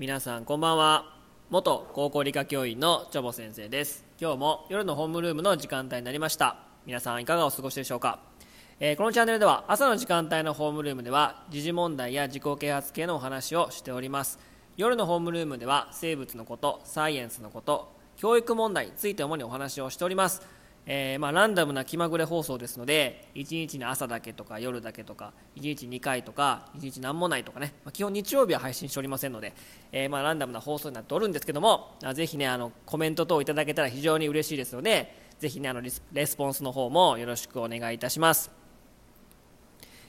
皆さんこんばんは。元高校理科教員のチョボ先生です。今日も夜のホームルームの時間帯になりました。皆さんいかがお過ごしでしょうか、えー、このチャンネルでは朝の時間帯のホームルームでは時事問題や自己啓発系のお話をしております。夜のホームルームでは生物のことサイエンスのこと教育問題について主にお話をしております。えー、まあ、ランダムな気まぐれ放送ですので1日に朝だけとか夜だけとか1日2回とか1日何もないとかね、まあ、基本日曜日は配信しておりませんので、えー、まあ、ランダムな放送になっておるんですけどもぜひねあのコメント等いただけたら非常に嬉しいですのでぜひねあのレスポンスの方もよろしくお願いいたします、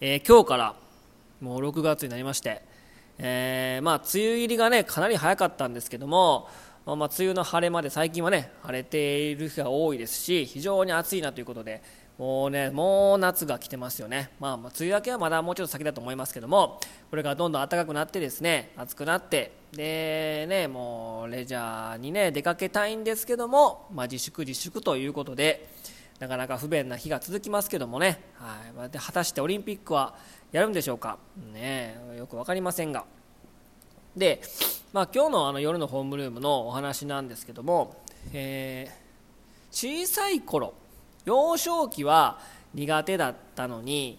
えー、今日からもう6月になりまして、えま、梅雨入りがねかなり早かったんですけどもまあ、梅雨の晴れまで最近はね晴れている日が多いですし非常に暑いなということでもうねもう夏が来てますよね、まあ、ま梅雨明けはまだもうちょっと先だと思いますけどもこれからどんどん暖かくなってですね暑くなってでねもうレジャーにね出かけたいんですけども、まあ、自粛自粛ということでなかなか不便な日が続きますけどもね、はい、で果たしてオリンピックはやるんでしょうか、ね、よく分かりませんが。で、まあ、今日のあの夜のホームルームのお話なんですけども、えー、小さい頃幼少期は苦手だったのに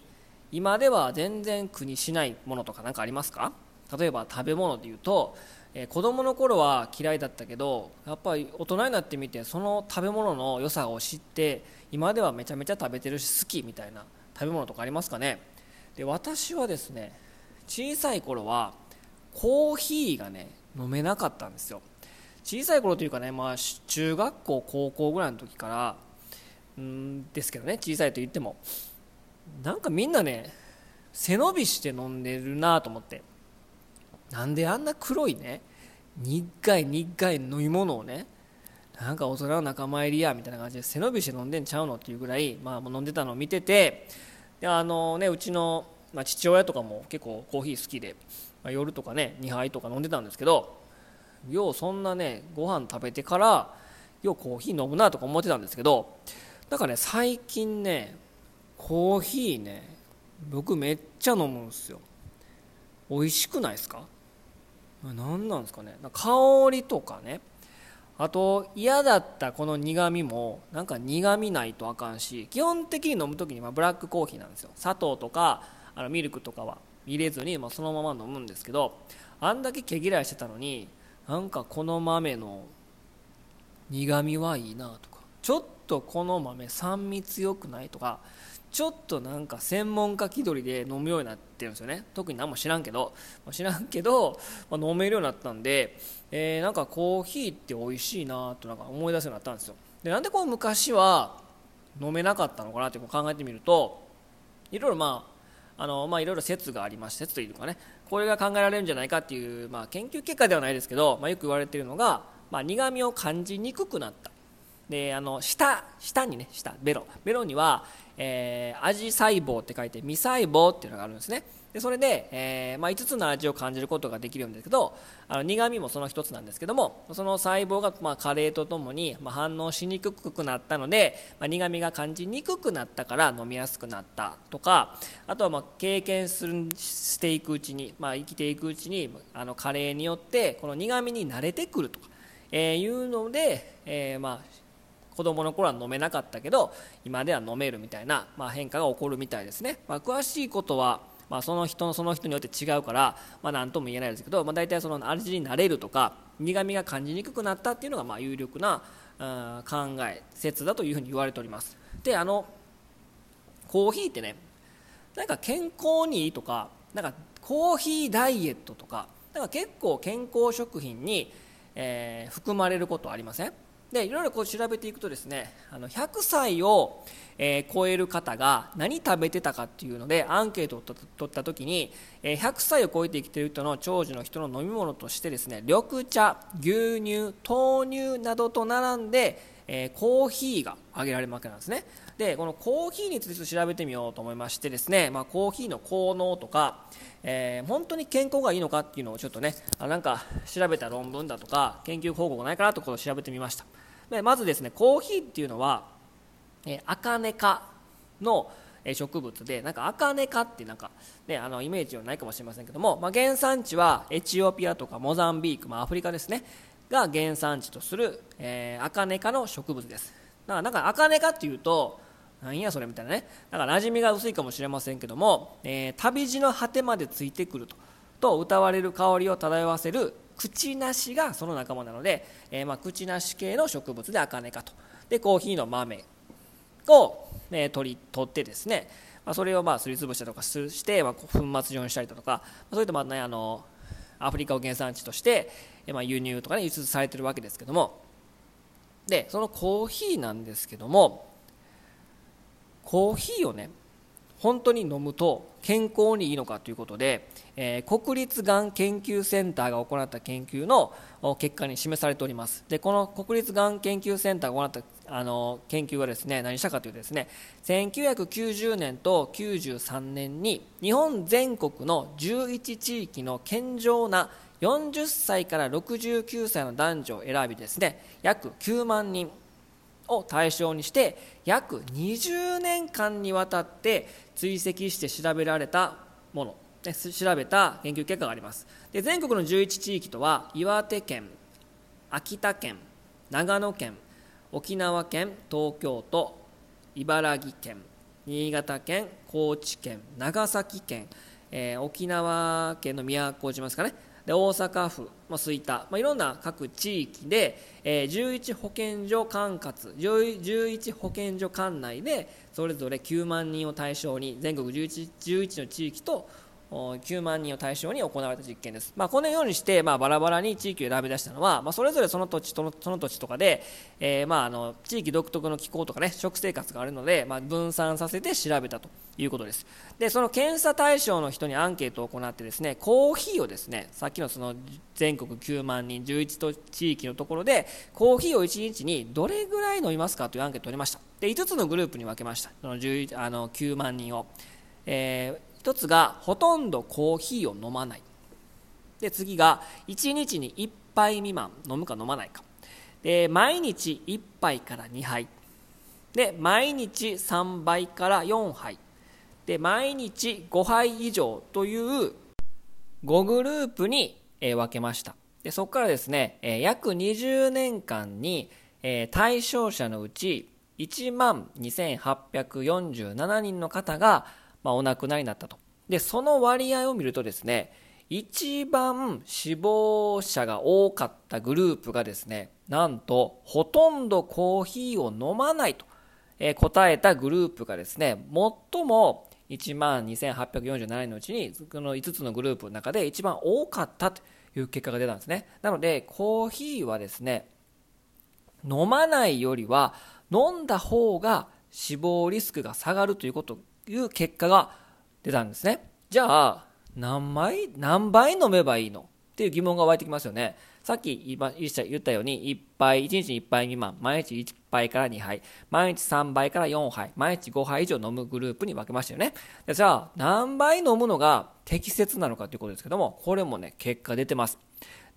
今では全然苦にしないものとか何かありますか？例えば食べ物でいうと、えー、子供の頃は嫌いだったけどやっぱり大人になってみてその食べ物の良さを知って今ではめちゃめちゃ食べてるし好きみたいな食べ物とかありますかね？で私はですね小さい頃はコーヒーがね飲めなかったんですよ。小さい頃というかね、まあ、中学校高校ぐらいの時からうんですけどね小さいと言っても。なんかみんなね背伸びして飲んでるなと思って。なんであんな黒いね苦い苦い飲み物をねなんか大人の仲間入りやみたいな感じで背伸びして飲んでんちゃうのっていうぐらい、まあ、もう飲んでたのを見てて。であの、ね、うちの、まあ、父親とかも結構コーヒー好きでまあ、夜とかね2杯とか飲んでたんですけどようそんなねご飯食べてからようコーヒー飲むなとか思ってたんですけどなんかね最近ねコーヒーね僕めっちゃ飲むんですよ。美味しくないですか？何なんですかね？香りとかねあと嫌だったこの苦みもなんか苦みないとあかんし基本的に飲む時にまブラックコーヒーなんですよ。砂糖とかあのミルクとかは。入れずに、まあ、そのまま飲むんですけどあんだけ毛嫌いしてたのになんかこの豆の苦みはいいなとかちょっとこの豆酸味強くないとかちょっとなんか専門家気取りで飲むようになってるんですよね。特に何も知らんけど、知らんけど、まあ、飲めるようになったんで、えー、なんかコーヒーって美味しいなとなんか思い出すようになったんですよ。でなんでこう昔は飲めなかったのかなって考えてみるといろいろまああのまあ、いろいろ説がありまして説というかねこれが考えられるんじゃないかっていう、まあ、研究結果ではないですけど、まあ、よく言われているのが、まあ、苦みを感じにくくなった。であの舌舌にね舌ベロ。ベロには、えー、味細胞って書いて未細胞っていうのがあるんですね。でそれで、えー、まあ、5つの味を感じることができるんですけどあの苦みもその1つなんですけどもその細胞が、まあ、加齢とともに、まあ、反応しにくくなったので、ま、苦みが感じにくくなったから飲みやすくなったとかあとはま経験するしていくうちに、ま、生きていくうちにあの加齢によってこの苦みに慣れてくるとか、えー、いうので、えー、まあ子供の頃は飲めなかったけど今では飲めるみたいな、まあ、変化が起こるみたいですね、まあ、詳しいことはまあ、その人のその人によって違うから、まあ、何とも言えないですけど、まあ、大体その味に慣れるとか苦みが感じにくくなったっていうのがまあ有力な考え説だというふうに言われております。であのコーヒーってねなんか健康にいいとかなんかコーヒーダイエットとかなんか結構健康食品に、えー、含まれることありません？でいろいろこう調べていくとですねあの100歳を、えー、超える方が何食べてたかっていうのでアンケートを取った時に、えー、100歳を超えて生きている人の長寿の人の飲み物としてですね緑茶牛乳豆乳などと並んで、えー、コーヒーが挙げられるわけなんですね。でこのコーヒーについて調べてみようと思いましてですね、まあ、コーヒーの効能とか、えー、本当に健康がいいのかっていうのをちょっとねあなんか調べた論文だとか研究報告ないかなところを調べてみました。でまずですねコーヒーっていうのは、え、アカネ科の、植物でなんかアカネ科ってなんか、ね、あのイメージはないかもしれませんけども、まあ、原産地はエチオピアとかモザンビーク、まあ、アフリカですねが原産地とする、えー、アカネ科の植物です。だからなんかアカネ科っていうとなんやそれみたいなね。だから馴染みが薄いかもしれませんけども、えー、旅路の果てまでついてくると。と歌われる香りを漂わせるクチナシがその仲間なので、えー、まあクチナシ系の植物でアカネ科と。でコーヒーの豆を、ね、取り取ってですね、まあ、それをまあすりつぶしたりとかして、まあ、粉末状にしたりだとかま、そういったまあ、ね、あのアフリカを原産地として、まあ、輸入とか、ね、輸出されてるわけですけども。でそのコーヒーなんですけどもコーヒーをね本当に飲むと健康にいいのかということで、えー、国立がん研究センターが行った研究の結果に示されております。でこの国立がん研究センターが行ったあの研究はですね何したかというとですね1990年と93年に日本全国の11地域の健常な40歳から69歳の男女を選びですね約9万人。を対象にして約20年間にわたって追跡して調べられたもの。調べた研究結果があります。で全国の11地域とは岩手県秋田県長野県沖縄県東京都茨城県新潟県高知県長崎県、えー、沖縄県の宮古島ですかね。で大阪府、まあ、吹田、まあ、いろんな各地域で、えー、11保健所管轄11保健所管内でそれぞれ9万人を対象に全国 11, 11の地域と9万人を対象に行われた実験です、まあ、このようにして、まあ、バラバラに地域を選び出したのは、まあ、それぞれその土地とのその土地とかで、えー、まあ、あの地域独特の気候とか、ね、食生活があるので、まあ、分散させて調べたということです。でその検査対象の人にアンケートを行ってですねコーヒーをですねさっきのその全国9万人11都地域のところでコーヒーを1日にどれぐらい飲みますかというアンケートを取りました。で5つのグループに分けました。そのあの9万人を、えー1つがほとんどコーヒーを飲まない。で次が1日に1杯未満飲むか飲まないか。で毎日1杯から2杯。で毎日3杯から4杯。で毎日5杯以上という5グループに分けました。でそこからですね約20年間に対象者のうち1万2847人の方がまあ、お亡くなりになったと。で、その割合を見るとですね、一番死亡者が多かったグループがですね、なんと、ほとんどコーヒーを飲まないと、えー、答えたグループがですね、最も1万2847人のうちに、この5つのグループの中で一番多かったという結果が出たんですね。なので、コーヒーはですね、飲まないよりは、飲んだ方が死亡リスクが下がるというこという結果が出たんですね。じゃあ、何杯、何杯飲めばいいのっていう疑問が湧いてきますよね。さっき言ったように、1杯、1日に1杯未満、毎日1杯から2杯、毎日3杯から4杯、毎日5杯以上飲むグループに分けましたよね。じゃあ、何杯飲むのが適切なのかということですけども、これもね、結果出てます。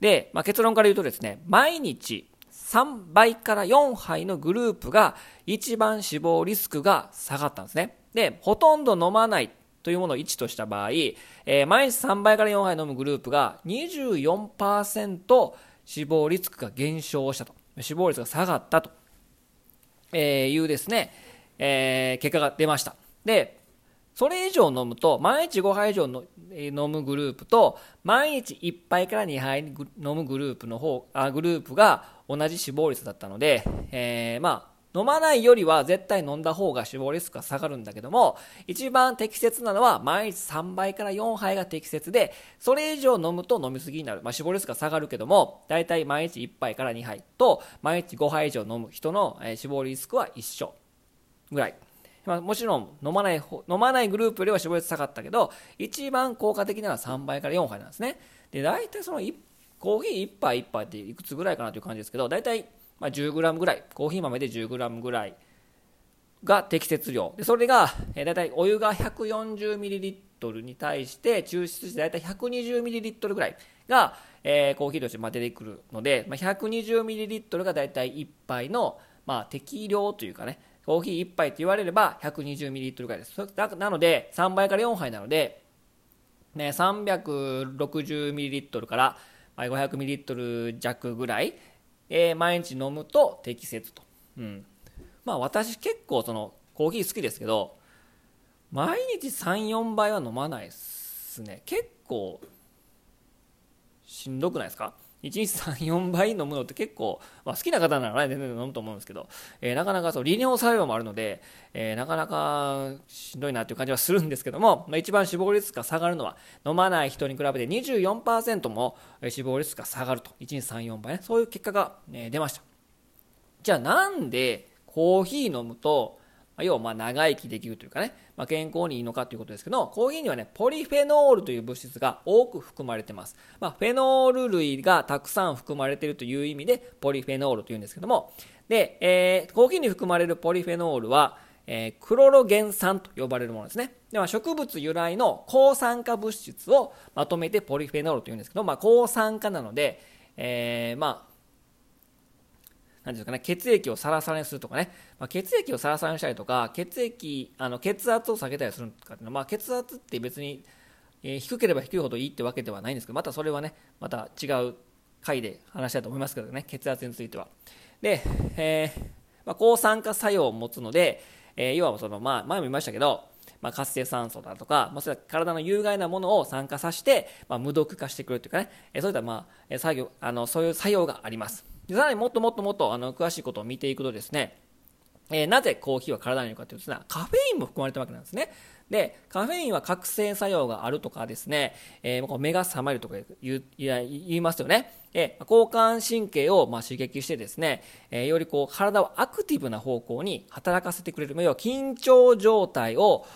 で、まあ、結論から言うとですね、毎日3倍から4杯のグループが一番死亡リスクが下がったんですね。で、ほとんど飲まないというものを1とした場合、えー、毎日3杯から4杯飲むグループが24%死亡リスクが減少したと。死亡率が下がったと、えいうですね、えー、結果が出ました。で、それ以上飲むと、毎日5杯以上のえ飲むグループと、毎日1杯から2杯飲むグループの方、あグループが同じ死亡率だったので、えー、まあ、飲まないよりは絶対飲んだ方が死亡リスクが下がるんだけども、一番適切なのは毎日3杯から4杯が適切で、それ以上飲むと飲みすぎになる。まあ、死亡リスクが下がるけども、だいたい毎日1杯から2杯と、毎日5杯以上飲む人の死亡リスクは一緒ぐらい。まあ、もちろん飲まない、飲まないグループよりは死亡率下がったけど、一番効果的なのは3杯から4杯なんですね。で、大体そのコーヒー1杯1杯っていくつぐらいかなという感じですけど、大体まあ、10g ぐらい、コーヒー豆で 10g ぐらいが適切量。でそれが、えー、だいたいお湯が 140ml に対して、抽出してだいたい 120ml ぐらいが、えー、コーヒーとしてま出てくるので、まあ、120ml がだいたい1杯の、まあ、適量というかね、コーヒー1杯と言われれば 120ml ぐらいですなので3倍から4杯なので、ね、360ml から5 0 0ミリリットル弱ぐらい、えー、毎日飲むと適切と。うん。まあ私結構そのコーヒー好きですけど、毎日3、4杯は飲まないっすね。結構しんどくないですか？1日3、4杯飲むのって結構、まあ、好きな方ならね、全然飲むと思うんですけど、えー、なかなかそう、利尿作用もあるので、えー、なかなかしんどいなっていう感じはするんですけども、まあ、一番死亡率が下がるのは、飲まない人に比べて24%も死亡率が下がると。1日3、4杯ね。そういう結果が、ね、出ました。じゃあなんでコーヒー飲むと、要はま長生きできるというかね、まあ、健康にいいのかということですけど、コーヒーにはね、ポリフェノールという物質が多く含まれてます。まあ、フェノール類がたくさん含まれているという意味で、ポリフェノールというんですけども、で、えー、コーヒーに含まれるポリフェノールは、えー、クロロゲン酸と呼ばれるものですね。では植物由来の抗酸化物質をまとめてポリフェノールというんですけど、まあ、抗酸化なので、えー、まあ、なんですかね、血液をサラサラにするとかね、まあ、血液をサラサラにしたりとか、血液、あの血圧を下げたりするとかっていうのは、まあ、血圧って別に、えー、低ければ低いほどいいってわけではないんですけど、またそれはね、また違う回で話したいと思いますけどね、血圧については。で、えー、まあ、抗酸化作用を持つので、えー、要はその、まあ、前も言いましたけど、まあ、活性酸素だとか、まあ、それは体の有害なものを酸化させて、まあ、無毒化してくるというかね、え、そういった、まあ、作業、あの、そういう作用があります。さらにもっともっともっとあの詳しいことを見ていくとですね、えー、なぜコーヒーは体にいいのかというと、カフェインも含まれてるわけなんですね。で、カフェインは覚醒作用があるとかですね、えー、目が覚めるとか言いますよね。え交感神経をま刺激してですね、えー、よりこう体をアクティブな方向に働かせてくれる、要は緊張状態を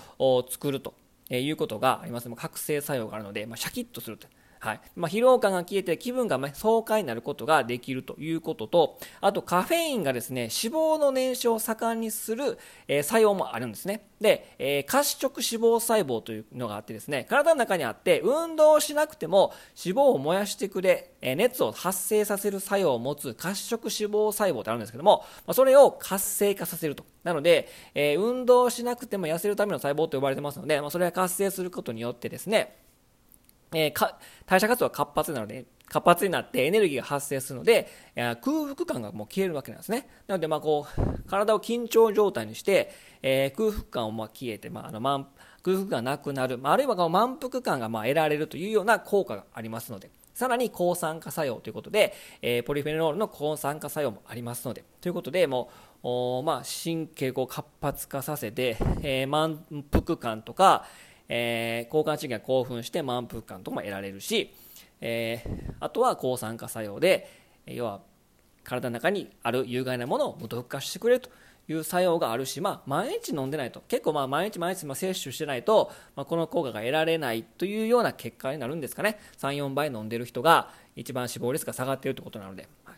作るということがあります。覚醒作用があるので、まあ、シャキッとすると。はいまあ、疲労感が消えて気分が爽快になることができるということと、あとカフェインがですね、脂肪の燃焼を盛んにする、えー、作用もあるんですね。で、えー、褐色脂肪細胞というのがあってですね、体の中にあって、運動しなくても脂肪を燃やしてくれ、えー、熱を発生させる作用を持つ褐色脂肪細胞ってあるんですけども、まあ、それを活性化させると。なので、え運動しなくても痩せるための細胞と呼ばれてますので、まあ、それが活性することによってですね、えー、か代謝活動が活発なので、活発になってエネルギーが発生するので、空腹感がもう消えるわけなんですね。なので、まあこう、体を緊張状態にして、えー、空腹感をま消えて、まあ、あの満空腹がなくなる、まあ、るいはこの満腹感がま得られるというような効果がありますので、さらに抗酸化作用ということで、えー、ポリフェノールの抗酸化作用もありますので、ということで、もう、おまあ、神経を活発化させて、えー、満腹感とか、えー、交感神経が興奮して満腹感とかも得られるし、えー、あとは抗酸化作用で要は体の中にある有害なものを無毒化してくれるという作用があるし、まあ、毎日飲んでないと結構まあ毎日毎日摂取してないと、まあ、この効果が得られないというような結果になるんですかね。34倍飲んでる人が一番死亡率が下がっているということなので、はい。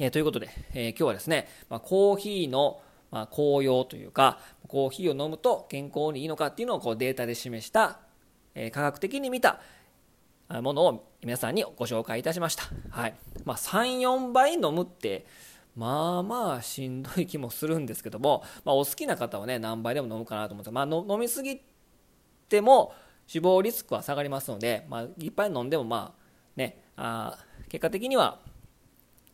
えー、ということで、えー、今日はですね、まあ、コーヒーのまあ、紅葉というかコーヒーを飲むと健康にいいのかっていうのをこうデータで示した、えー、科学的に見たものを皆さんにご紹介いたしました、はい。まあ、34倍飲むってまあまあしんどい気もするんですけども、まあ、お好きな方はね何倍でも飲むかなと思って、まあ、飲みすぎても死亡リスクは下がりますので、まあ、いっぱい飲んでもまあねあ結果的には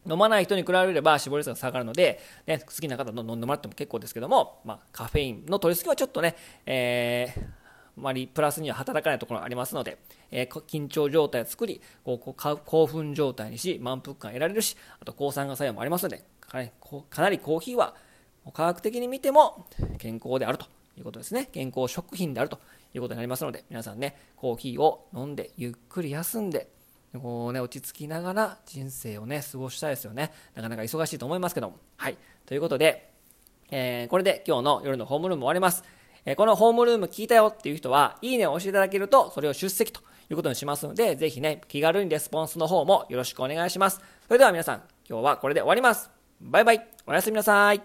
飲まない人に比べれば死亡率が下がるので、ね、好きな方飲んでもらっても結構ですけども、まあ、カフェインの取りすぎはちょっとね、えー、あまりプラスには働かないところがありますので、えー、緊張状態を作りこう興奮状態にし満腹感を得られるしあと抗酸化作用もありますのでかなりコーヒーは科学的に見ても健康であるということですね。健康食品であるということになりますので皆さんねコーヒーを飲んでゆっくり休んでこうね、落ち着きながら人生をね、過ごしたいですよね。なかなか忙しいと思いますけども。はい。ということで、えー、これで今日の夜のホームルーム終わります。えー、このホームルーム聞いたよっていう人は、いいねを押していただけると、それを出席ということにしますので、ぜひね、気軽にレスポンスの方もよろしくお願いします。それでは皆さん、今日はこれで終わります。バイバイ。おやすみなさい。